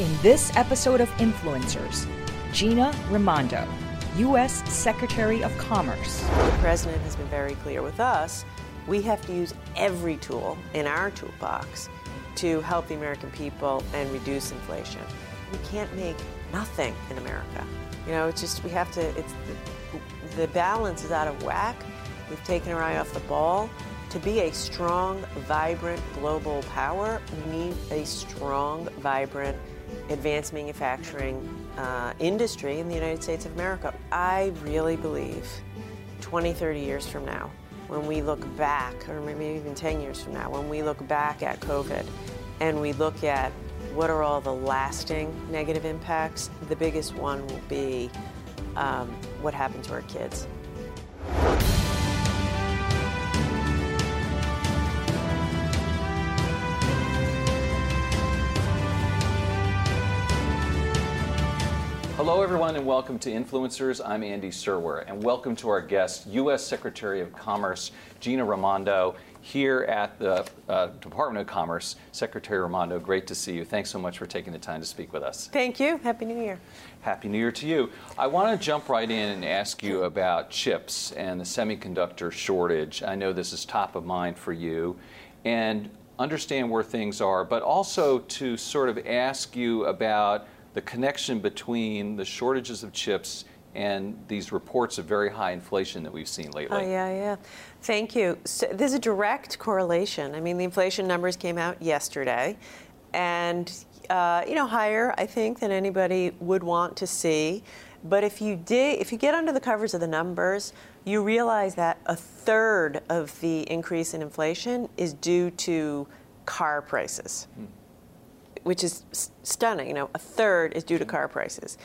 In this episode of Influencers, Gina Raimondo, U.S. Secretary of Commerce. The president has been very clear with us. We have to use every tool in our toolbox to help the American people and reduce inflation. We can't make nothing in America. You know, it's just we have to. It's the, the balance is out of whack. We've taken our eye off the ball. To be a strong, vibrant global power, we need a strong, vibrant, advanced manufacturing uh, industry in the United States of America. I really believe 20, 30 years from now, when we look back, or maybe even 10 years from now, when we look back at COVID and we look at what are all the lasting negative impacts, the biggest one will be um, what happened to our kids. Hello, everyone, and welcome to Influencers. I'm Andy Serwer, and welcome to our guest, U.S. Secretary of Commerce Gina Raimondo, here at the uh, Department of Commerce. Secretary Raimondo, great to see you. Thanks so much for taking the time to speak with us. Thank you. Happy New Year. Happy New Year to you. I want to jump right in and ask you about chips and the semiconductor shortage. I know this is top of mind for you, and understand where things are, but also to sort of ask you about the connection between the shortages of chips and these reports of very high inflation that we've seen lately. Oh, yeah, yeah. Thank you. So there's a direct correlation. I mean, the inflation numbers came out yesterday, and, uh, you know, higher, I think, than anybody would want to see. But if you dig, if you get under the covers of the numbers, you realize that a third of the increase in inflation is due to car prices. Hmm which is stunning. You know, a third is due to car prices.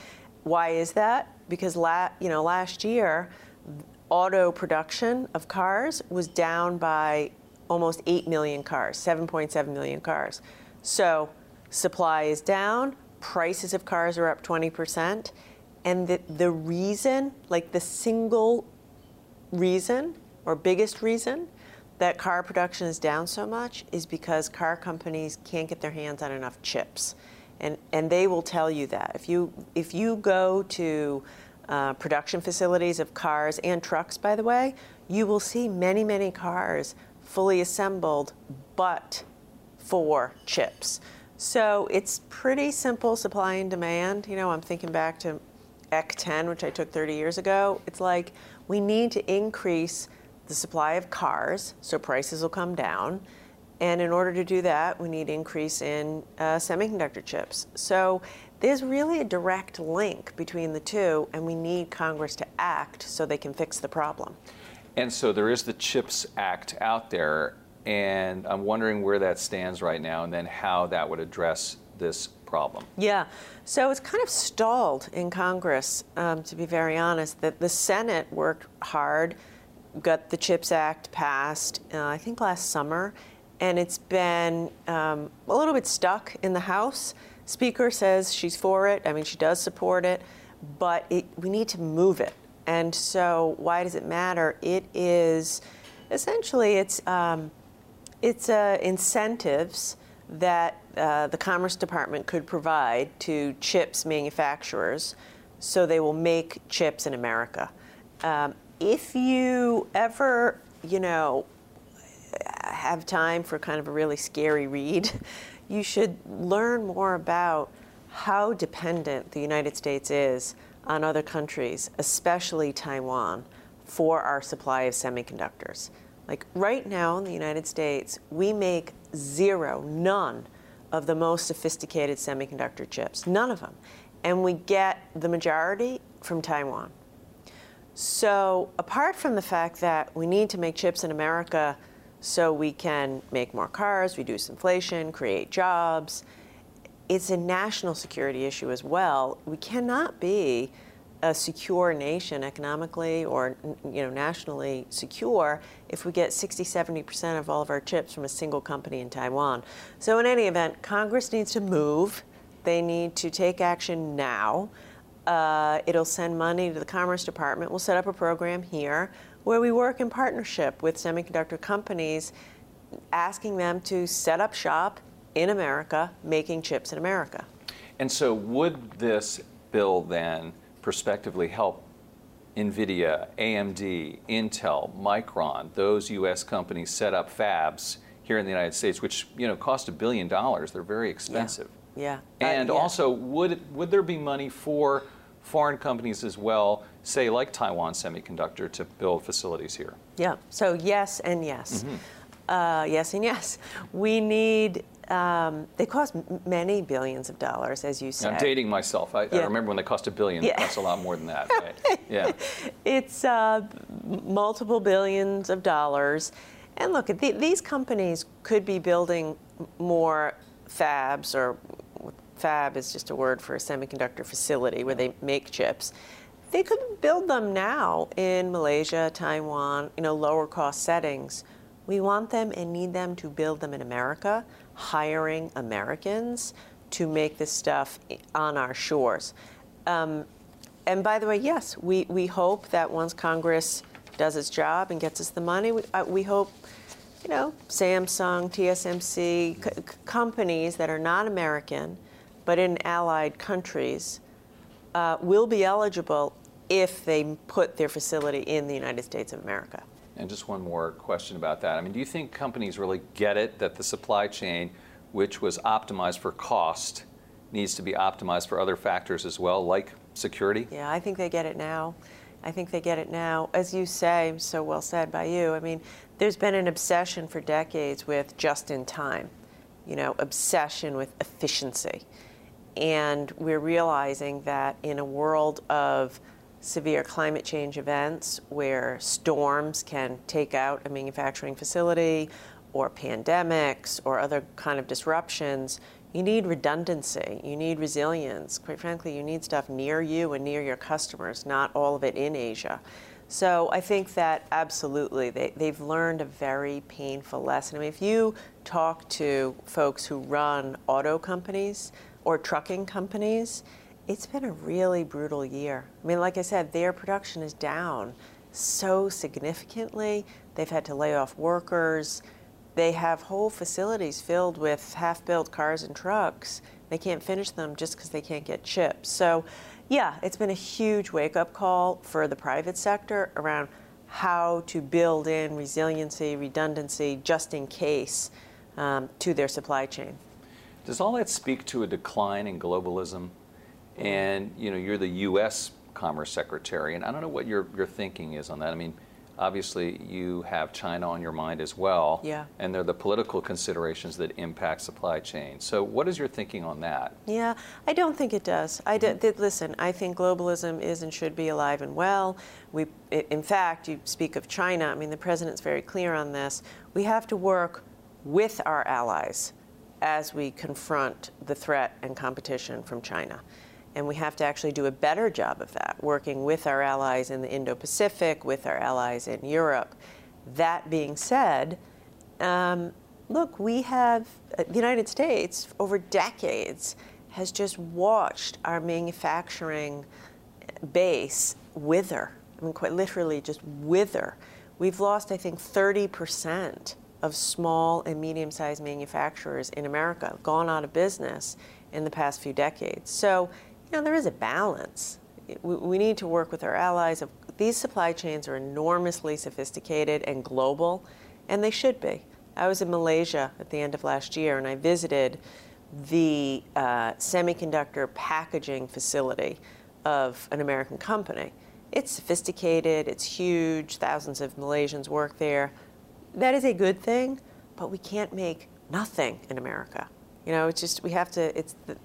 Why is that? Because la- you know, last year, auto production of cars was down by almost 8 million cars, 7.7 million cars. So supply is down, prices of cars are up 20%. And the, the reason, like the single reason or biggest reason that car production is down so much is because car companies can't get their hands on enough chips. And, and they will tell you that. If you, if you go to uh, production facilities of cars and trucks, by the way, you will see many, many cars fully assembled, but for chips. So it's pretty simple supply and demand. You know, I'm thinking back to EC 10, which I took 30 years ago. It's like we need to increase the supply of cars, so prices will come down. And in order to do that, we need increase in uh, semiconductor chips. So there's really a direct link between the two, and we need Congress to act so they can fix the problem. And so there is the CHIPS Act out there, and I'm wondering where that stands right now and then how that would address this problem. Yeah, so it's kind of stalled in Congress, um, to be very honest. That the Senate worked hard got the CHIPS Act passed, uh, I think last summer, and it's been um, a little bit stuck in the House. Speaker says she's for it. I mean, she does support it, but it, we need to move it. And so, why does it matter? It is essentially it's um, it's uh, incentives that uh, the Commerce Department could provide to chips manufacturers, so they will make chips in America. Um, if you ever, you know, have time for kind of a really scary read, you should learn more about how dependent the United States is on other countries, especially Taiwan, for our supply of semiconductors. Like right now in the United States, we make zero, none of the most sophisticated semiconductor chips, none of them. And we get the majority from Taiwan. So, apart from the fact that we need to make chips in America so we can make more cars, reduce inflation, create jobs, it's a national security issue as well. We cannot be a secure nation economically or you know nationally secure if we get 60 70% of all of our chips from a single company in Taiwan. So in any event, Congress needs to move. They need to take action now. Uh, it'll send money to the Commerce Department. We'll set up a program here where we work in partnership with semiconductor companies, asking them to set up shop in America, making chips in America. And so, would this bill then prospectively help NVIDIA, AMD, Intel, Micron, those U.S. companies set up fabs here in the United States, which you know cost a billion dollars? They're very expensive. Yeah. yeah. And uh, yeah. also, would would there be money for foreign companies as well, say like Taiwan Semiconductor, to build facilities here? Yeah. So yes and yes. Mm-hmm. Uh, yes and yes. We need. Um, they cost m- many billions of dollars, as you said. I'm dating myself. I, yeah. I remember when they cost a billion. Yeah. It costs a lot more than that. Right? yeah. It's uh, multiple billions of dollars, and look, the, these companies could be building more fabs, or fab is just a word for a semiconductor facility where they make chips. They could build them now in Malaysia, Taiwan, you know, lower cost settings we want them and need them to build them in America, hiring Americans to make this stuff on our shores. Um, and by the way, yes, we, we hope that once Congress does its job and gets us the money, we, uh, we hope, you know, Samsung, TSMC, c- companies that are not American but in allied countries uh, will be eligible if they put their facility in the United States of America. And just one more question about that. I mean, do you think companies really get it that the supply chain, which was optimized for cost, needs to be optimized for other factors as well, like security? Yeah, I think they get it now. I think they get it now. As you say, so well said by you, I mean, there's been an obsession for decades with just in time, you know, obsession with efficiency. And we're realizing that in a world of severe climate change events where storms can take out a manufacturing facility or pandemics or other kind of disruptions, you need redundancy, you need resilience. Quite frankly, you need stuff near you and near your customers, not all of it in Asia. So I think that absolutely they, they've learned a very painful lesson. I mean, if you talk to folks who run auto companies or trucking companies, it's been a really brutal year. I mean, like I said, their production is down so significantly. They've had to lay off workers. They have whole facilities filled with half built cars and trucks. They can't finish them just because they can't get chips. So, yeah, it's been a huge wake up call for the private sector around how to build in resiliency, redundancy, just in case um, to their supply chain. Does all that speak to a decline in globalism? and you know you're the U.S. Commerce Secretary, and I don't know what your your thinking is on that. I mean, obviously you have China on your mind as well, yeah. and they're the political considerations that impact supply chain. So, what is your thinking on that? Yeah, I don't think it does. I mm-hmm. did, listen. I think globalism is and should be alive and well. We, in fact, you speak of China. I mean, the president's very clear on this. We have to work with our allies as we confront the threat and competition from China. And we have to actually do a better job of that, working with our allies in the Indo Pacific, with our allies in Europe. That being said, um, look, we have, uh, the United States over decades has just watched our manufacturing base wither. I mean, quite literally, just wither. We've lost, I think, 30% of small and medium sized manufacturers in America, gone out of business in the past few decades. So you know, there is a balance. We, we need to work with our allies. These supply chains are enormously sophisticated and global, and they should be. I was in Malaysia at the end of last year, and I visited the uh, semiconductor packaging facility of an American company. It's sophisticated, it's huge, thousands of Malaysians work there. That is a good thing, but we can't make nothing in America. You know, it's just, we have to, it's the,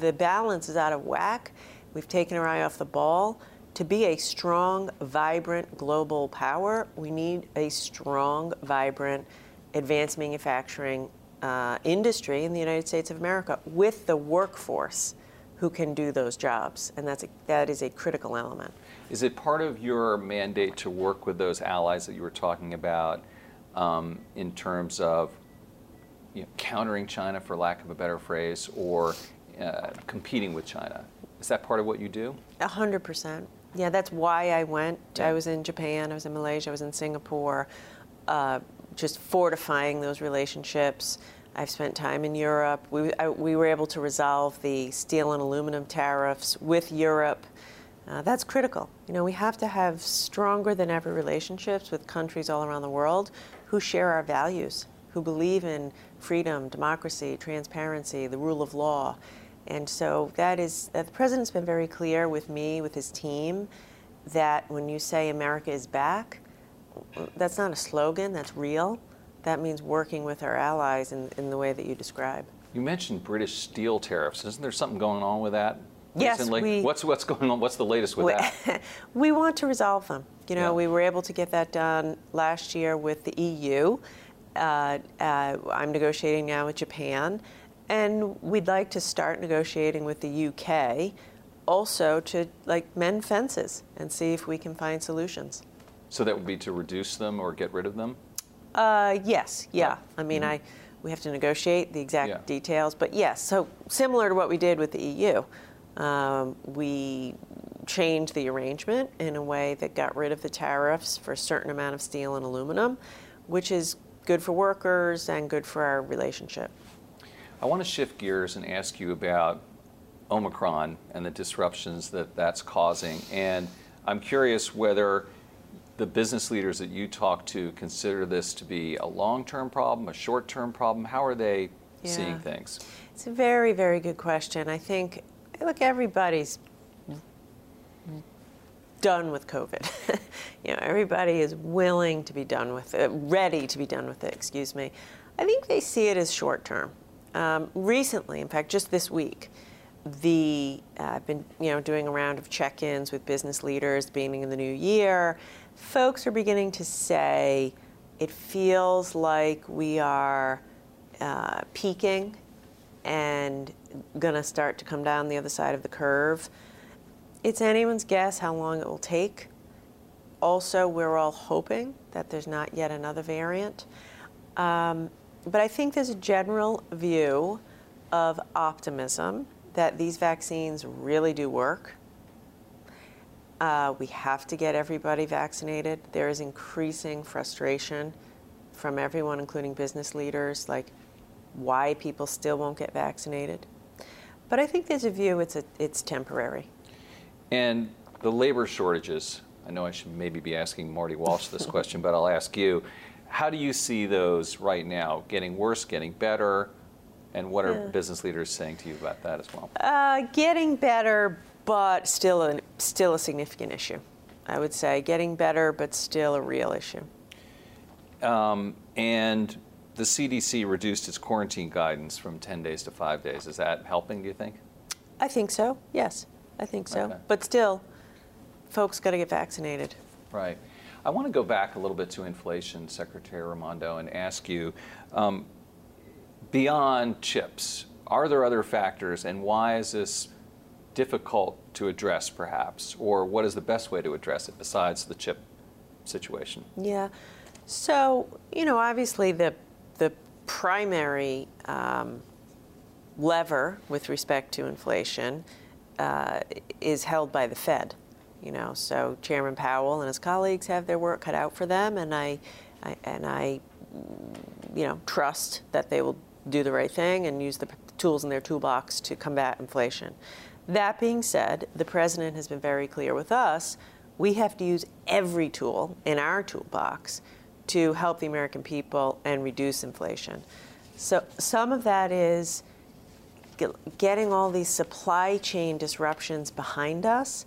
the balance is out of whack. We've taken our eye off the ball. To be a strong, vibrant global power, we need a strong, vibrant, advanced manufacturing uh, industry in the United States of America with the workforce who can do those jobs, and that's a, that is a critical element. Is it part of your mandate to work with those allies that you were talking about um, in terms of you know, countering China, for lack of a better phrase, or uh, competing with China. Is that part of what you do? A hundred percent. Yeah, that's why I went. Yeah. I was in Japan, I was in Malaysia, I was in Singapore, uh, just fortifying those relationships. I've spent time in Europe. We, I, we were able to resolve the steel and aluminum tariffs with Europe. Uh, that's critical. You know, we have to have stronger than ever relationships with countries all around the world who share our values, who believe in freedom, democracy, transparency, the rule of law. And so that is, uh, the president's been very clear with me, with his team, that when you say America is back, that's not a slogan, that's real. That means working with our allies in, in the way that you describe. You mentioned British steel tariffs. Isn't there something going on with that? Yes, recently? we- what's what's going on? What's the latest with we, that? we want to resolve them. You know, Yeah. we were able to get that done last year with the EU. Uh, uh, I'm negotiating now with Japan, and we'd like to start negotiating with the UK, also to like mend fences and see if we can find solutions. So that would be to reduce them or get rid of them? Uh, yes, yeah. I mean, I we have to negotiate the exact Mm-hmm. Yeah. details, but yes. So similar to what we did with the EU, um, we changed the arrangement in a way that got rid of the tariffs for a certain amount of steel and aluminum, which is good for workers and good for our relationship. I want to shift gears and ask you about Omicron and the disruptions that that's causing. And I'm curious whether the business leaders that you talk to consider this to be a long term problem, a short term problem. How are they seeing things? It's a very, very good question. I think, look, everybody's done with COVID. you know, everybody is willing to be done with it, ready to be done with it, excuse me. I think they see it as short term. Um, recently, in fact, just this week, the uh, I've been you know doing a round of check-ins with business leaders beginning in the new year. Folks are beginning to say it feels like we are uh, peaking and going to start to come down the other side of the curve. It's anyone's guess how long it will take. Also, we're all hoping that there's not yet another variant. Um, but I think there's a general view of optimism that these vaccines really do work. Uh, we have to get everybody vaccinated. There is increasing frustration from everyone, including business leaders, like why people still won't get vaccinated. But I think there's a view it's a, it's temporary. And the labor shortages, I know I should maybe be asking Marty Walsh this question, but I'll ask you. How do you see those right now? Getting worse, getting better? And what are Yeah. business leaders saying to you about that as well? Uh, getting better, but still a, still a significant issue. I would say getting better, but still a real issue. Um, and the CDC reduced its quarantine guidance from 10 days to five days. Is that helping, do you think? I think so. Yes, I think so. Okay. But still, folks got to get vaccinated. Right. I want to go back a little bit to inflation, Secretary Raimondo, and ask you um, beyond chips, are there other factors, and why is this difficult to address, perhaps? Or what is the best way to address it besides the chip situation? Yeah. So, you know, obviously the, the primary um, lever with respect to inflation uh, is held by the Fed. You know, so Chairman Powell and his colleagues have their work cut out for them, and I, I and I, you know, trust that they will do the right thing and use the tools in their toolbox to combat inflation. That being said, the president has been very clear with us. We have to use every tool in our toolbox to help the American people and reduce inflation. So some of that is get- getting all these supply chain disruptions behind us.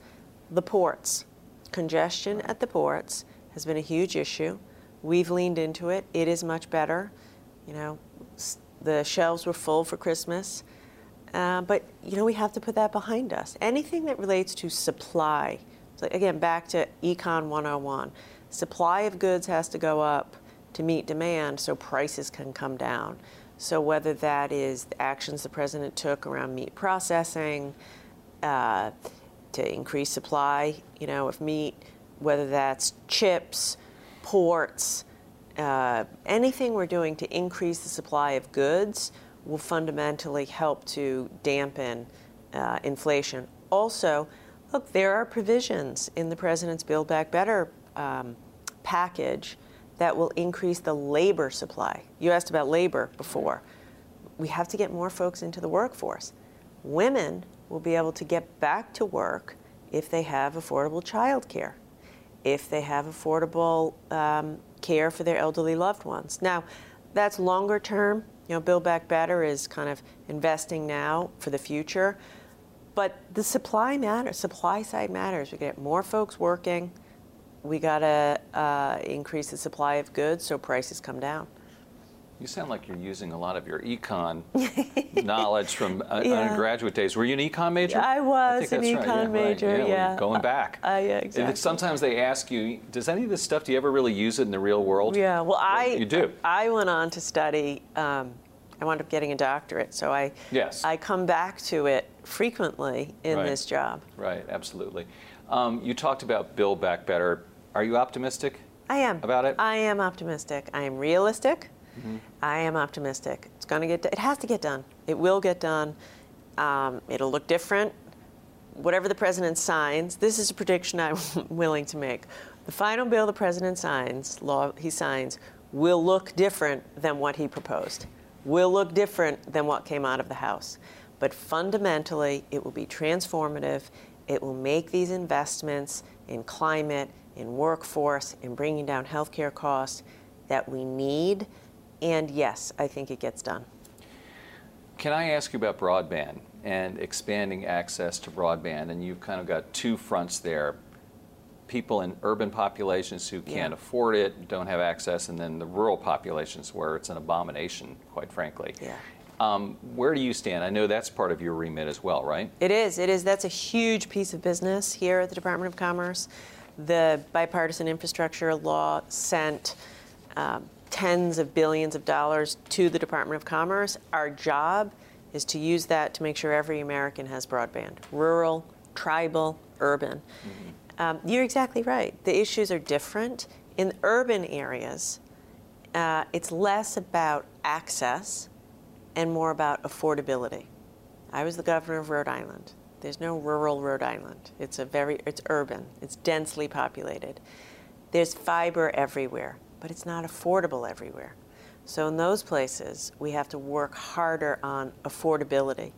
The ports, congestion at the ports has been a huge issue. We've leaned into it. It is much better. You know, the shelves were full for Christmas. Uh, but you know we have to put that behind us. Anything that relates to supply, so again back to Econ 101, supply of goods has to go up to meet demand so prices can come down. So whether that is the actions the president took around meat processing, uh, to increase supply, you know, of meat, whether that's chips, ports, uh, anything we're doing to increase the supply of goods will fundamentally help to dampen uh, inflation. Also, look, there are provisions in the president's Build Back Better um, package that will increase the labor supply. You asked about labor before. we have to get more folks into the workforce. Women will be able to get back to work if they have affordable child care, if they have affordable um, care for their elderly loved ones. Now, that's longer term. You know, Build Back Better is kind of investing now for the future. But the supply matters. Supply side matters. We get more folks working. We got to uh, increase the supply of goods so prices come down. You sound like you're using a lot of your econ knowledge from uh, Yeah. undergraduate days. Were you an econ major? I was think an that's right. econ Yeah, right. major, yeah. Going back. Uh, yeah, And exactly. Sometimes they ask you, does any of this stuff, do you ever really use it in the real world? Yeah, well, I You do. I went on to study. Um, I wound up getting a doctorate, so I Yes. I come back to it frequently in Right. this job. Right, absolutely. Um, you talked about Build Back Better. Are you optimistic? I am About it? I am optimistic. I am realistic. Mm-hmm. I am optimistic. It's going to get. It has to get done. It will get done. Um, it'll look different. Whatever the president signs, this is a prediction I'm willing to make. The final bill the president signs, law he signs, will look different than what he proposed. Will look different than what came out of the House. But fundamentally, it will be transformative. It will make these investments in climate, in workforce, in bringing down healthcare costs that we need. And yes, I think it gets done. Can I ask you about broadband and expanding access to broadband? And you've kind of got two fronts there people in urban populations who can't Yeah. afford it, don't have access, and then the rural populations where it's an abomination, quite frankly. Yeah. Um, where do you stand? I know that's part of your remit as well, right? It is. It is. That's a huge piece of business here at the Department of Commerce. The bipartisan infrastructure law sent um, tens of billions of dollars to the Department of Commerce. Our job is to use that to make sure every American has broadband rural, tribal, urban. Um, you're exactly right. The issues are different. In urban areas, uh, it's less about access and more about affordability. I was the governor of Rhode Island. There's no rural Rhode Island. It's a very it's urban. It's densely populated. There's fiber everywhere, but it's not affordable everywhere. So in those places, we have to work harder on affordability.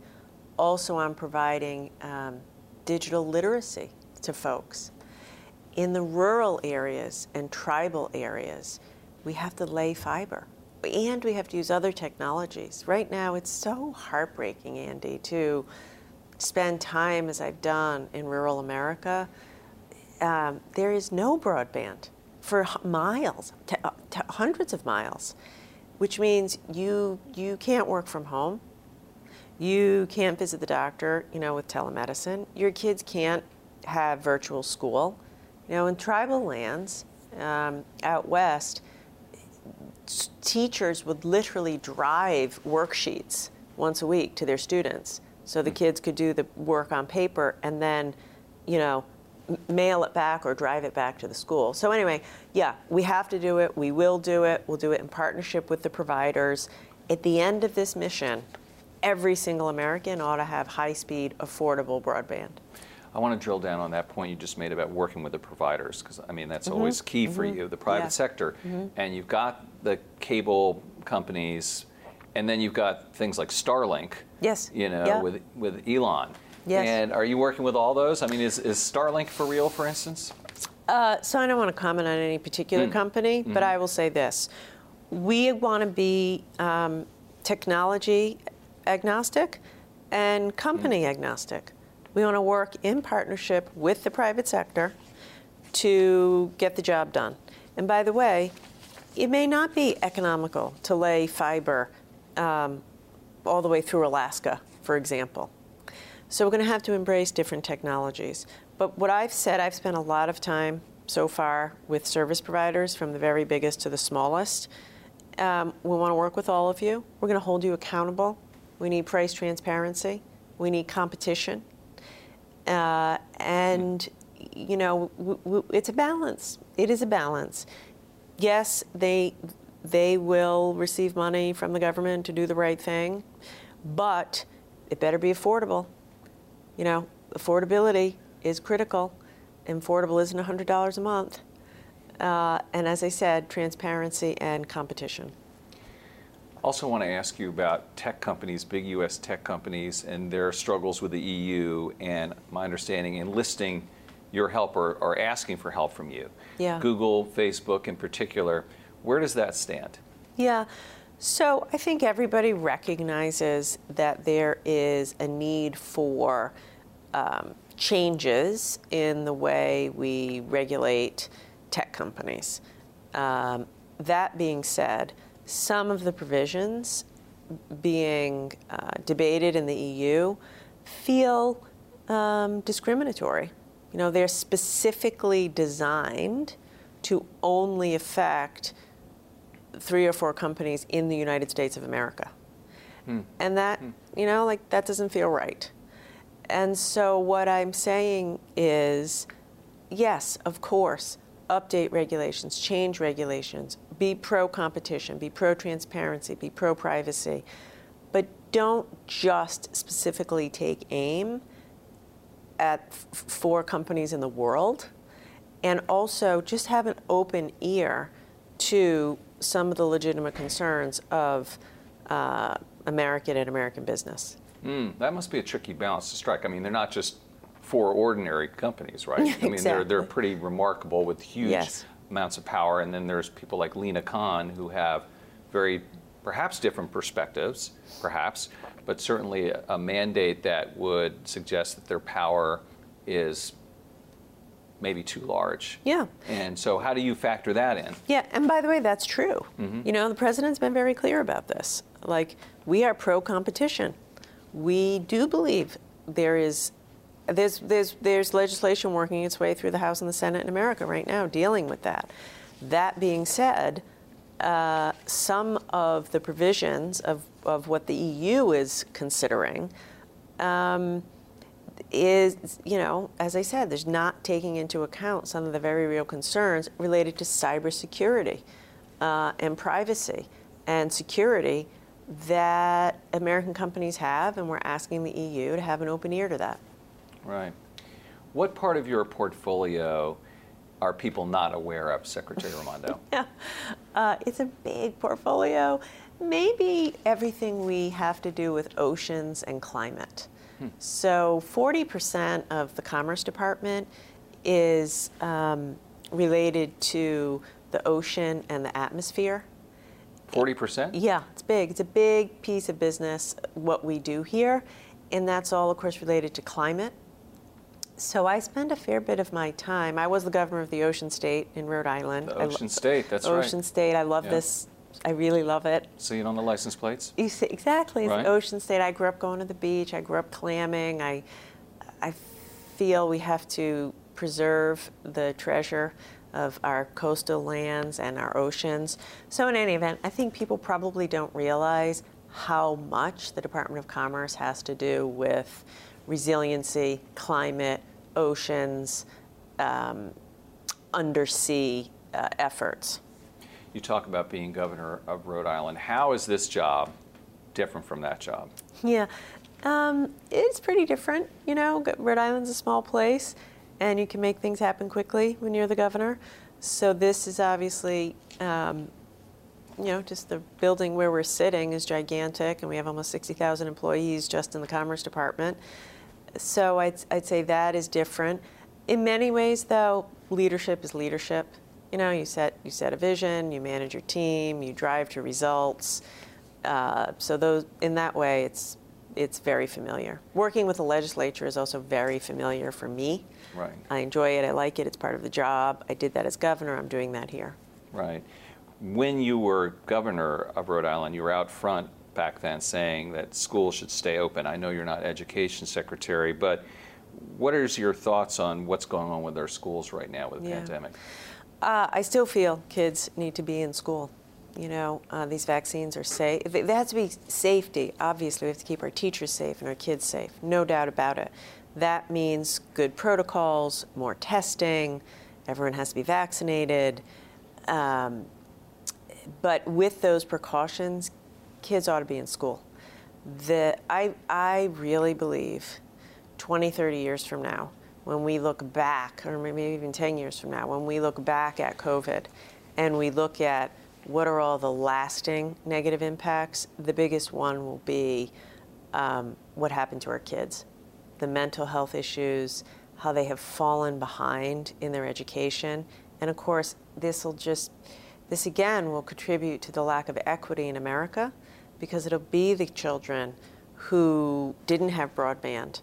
Also on providing um, digital literacy to folks. In the rural areas and tribal areas, we have to lay fiber and we have to use other technologies. Right now, it's so heartbreaking, Andy, to spend time as I've done in rural America. Um, there is no broadband for miles, uh, hundreds of miles, which means you you can't work from home. You can't visit the doctor, you know, with telemedicine. Your kids can't have virtual school. You know, in tribal lands um, out west, teachers would literally drive worksheets once a week to their students so the kids could do the work on paper and then, you know, mail it back or drive it back to the school. So anyway, yeah, we have to do it. We will do it. We'll do it in partnership with the providers. At the end of this mission, every single American ought to have high-speed, affordable broadband. I want to drill down on that point you just made about working with the providers, because I mean that's always key for you, the private Mm-hmm. Sector. And you've got the cable companies, and then you've got things like Starlink. Yes. You know, Yeah. with with Elon. Yes. And are you working with all those? I mean, is, is Starlink for real, for instance? Uh, so I don't want to comment on any particular company, but I will say this: we want to be um, technology agnostic and company agnostic. We want to work in partnership with the private sector to get the job done. And by the way, it may not be economical to lay fiber um, all the way through Alaska, for example. So we're going to have to embrace different technologies. But what I've said, I've spent a lot of time so far with service providers, from the very biggest to the smallest. Um, we want to work with all of you. We're going to hold you accountable. We need price transparency. We need competition. Uh, and, you know, it's a balance. It is a balance. Yes, they, they will receive money from the government to do the right thing, but it better be affordable. You know, affordability is critical. and Affordable isn't $100 a month. Uh, and as I said, transparency and competition. Also, want to ask you about tech companies, big U.S. tech companies, and their struggles with the EU, and my understanding enlisting your help or, or asking for help from you. Yeah. Google, Facebook in particular. Where does that stand? Yeah. So I think everybody recognizes that there is a need for um, changes in the way we regulate tech companies. Um, that being said, some of the provisions being uh, debated in the EU feel um, discriminatory. You know, they're specifically designed to only affect three or four companies in the United States of America. Hmm. And that, hmm. you know, like that doesn't feel right. And so what I'm saying is yes, of course, update regulations, change regulations, be pro competition, be pro transparency, be pro privacy, but don't just specifically take aim at four companies in the world and also just have an open ear to some of the legitimate concerns of uh, American and American business. Mm, that must be a tricky balance to strike. I mean, they're not just four ordinary companies, right? exactly. I mean, they're, they're pretty remarkable with huge Yes. amounts of power. And then there's people like Lina Khan who have very, perhaps different perspectives, perhaps, but certainly a, a mandate that would suggest that their power is maybe too large. Yeah. And so, how do you factor that in? Yeah, and by the way, that's true. You know, the president's been very clear about this. Like, we are pro competition. We do believe there is. There's, there's, there's legislation working its way through the House and the Senate in America right now dealing with that. That being said, uh, some of the provisions of, of what the EU is considering um, is, you know, as I said, there's not taking into account some of the very real concerns related to cybersecurity uh, and privacy and security that American companies have, and we're asking the EU to have an open ear to that. Right. What part of your portfolio are people not aware of, Secretary Raimondo? Yeah, uh, it's a big portfolio. Maybe everything we have to do with oceans and climate. So, 40% of the Commerce Department is um, related to the ocean and the atmosphere. 40%? Yeah, it's big. It's a big piece of business, what we do here. And that's all, of course, related to climate. So I spend a fair bit of my time. I was the governor of the Ocean State in Rhode Island. The Ocean State, that's right. Ocean State. I love Yeah. this. I really love it. See it on the license plates? You see, exactly. It's Right. Ocean State. I grew up going to the beach. I grew up clamming. I, I feel we have to preserve the treasure of our coastal lands and our oceans. So, in any event, I think people probably don't realize how much the Department of Commerce has to do with resiliency, climate, oceans, um, undersea uh, efforts. You talk about being governor of Rhode Island. How is this job different from that job? Yeah, um, it's pretty different. You know, Rhode Island's a small place, and you can make things happen quickly when you're the governor. So this is obviously, um, you know, just the building where we're sitting is gigantic, and we have almost 60,000 employees just in the Commerce Department. So I'd, I'd say that is different. In many ways, though, leadership is leadership. You know, you set you set a vision, you manage your team, you drive to results. Uh, so those in that way, it's it's very familiar. Working with the legislature is also very familiar for me. Right. I enjoy it. I like it. It's part of the job. I did that as governor. I'm doing that here. Right. When you were governor of Rhode Island, you were out front back then saying that schools should stay open. I know you're not education secretary, but what is your thoughts on what's going on with our schools right now with the Yeah. pandemic? Uh, I still feel kids need to be in school. You know, uh, these vaccines are safe. There has to be safety. Obviously, we have to keep our teachers safe and our kids safe. No doubt about it. That means good protocols, more testing. Everyone has to be vaccinated. Um, but with those precautions, kids ought to be in school. The, I, I really believe 20, 30 years from now, when we look back, or maybe even 10 years from now, when we look back at COVID and we look at what are all the lasting negative impacts? The biggest one will be um, what happened to our kids, the mental health issues, how they have fallen behind in their education. And of course, this will just, this again will contribute to the lack of equity in America because it'll be the children who didn't have broadband,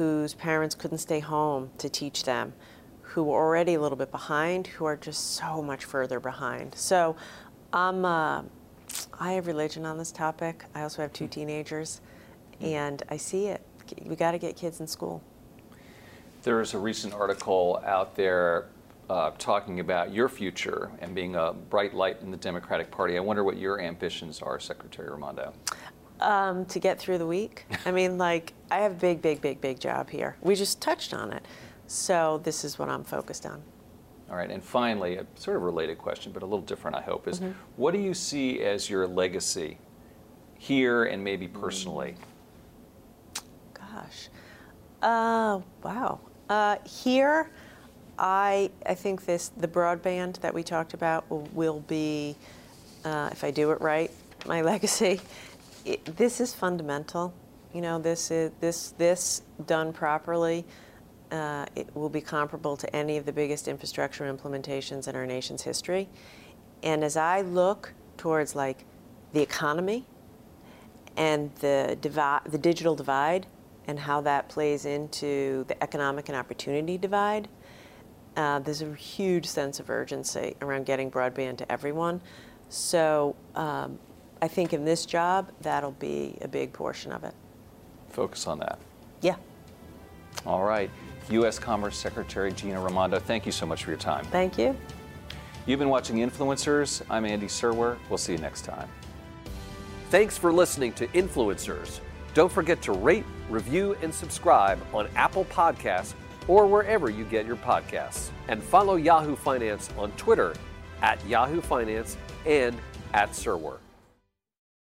whose parents couldn't stay home to teach them, who were already a little bit behind, who are just so much further behind. So I'm, uh, I have religion on this topic. I also have two teenagers, and I see it. We got to get kids in school. There's a recent article out there uh, talking about your future and being a bright light in the Democratic Party. I wonder what your ambitions are, Secretary Raimondo. Um, to get through the week. I mean, like, I have a big, big, big, big job here. We just touched on it. So this is what I'm focused on. All right, and finally, a sort of related question, but a little different, I hope, is mm-hmm. what do you see as your legacy here and maybe personally? Gosh. Uh, wow. Uh, here, I, I think this the broadband that we talked about will, will be, uh, if I do it right, my legacy. It, this is fundamental. You know, this is this this done properly uh, it will be comparable to any of the biggest infrastructure implementations in our nation's history. And as I look towards like the economy and the, the digital divide and how that plays into the economic and opportunity divide, uh, there's a huge sense of urgency around getting broadband to everyone. So um, I think in this job, that'll be a big portion of it. Focus on that. Yeah. All right. U.S. Commerce Secretary Gina Raimondo, thank you so much for your time. Thank you. You've been watching Influencers. I'm Andy Serwer. We'll see you next time. Thanks for listening to Influencers. Don't forget to rate, review, and subscribe on Apple Podcasts or wherever you get your podcasts. And follow Yahoo Finance on Twitter at Yahoo Finance and at Serwer.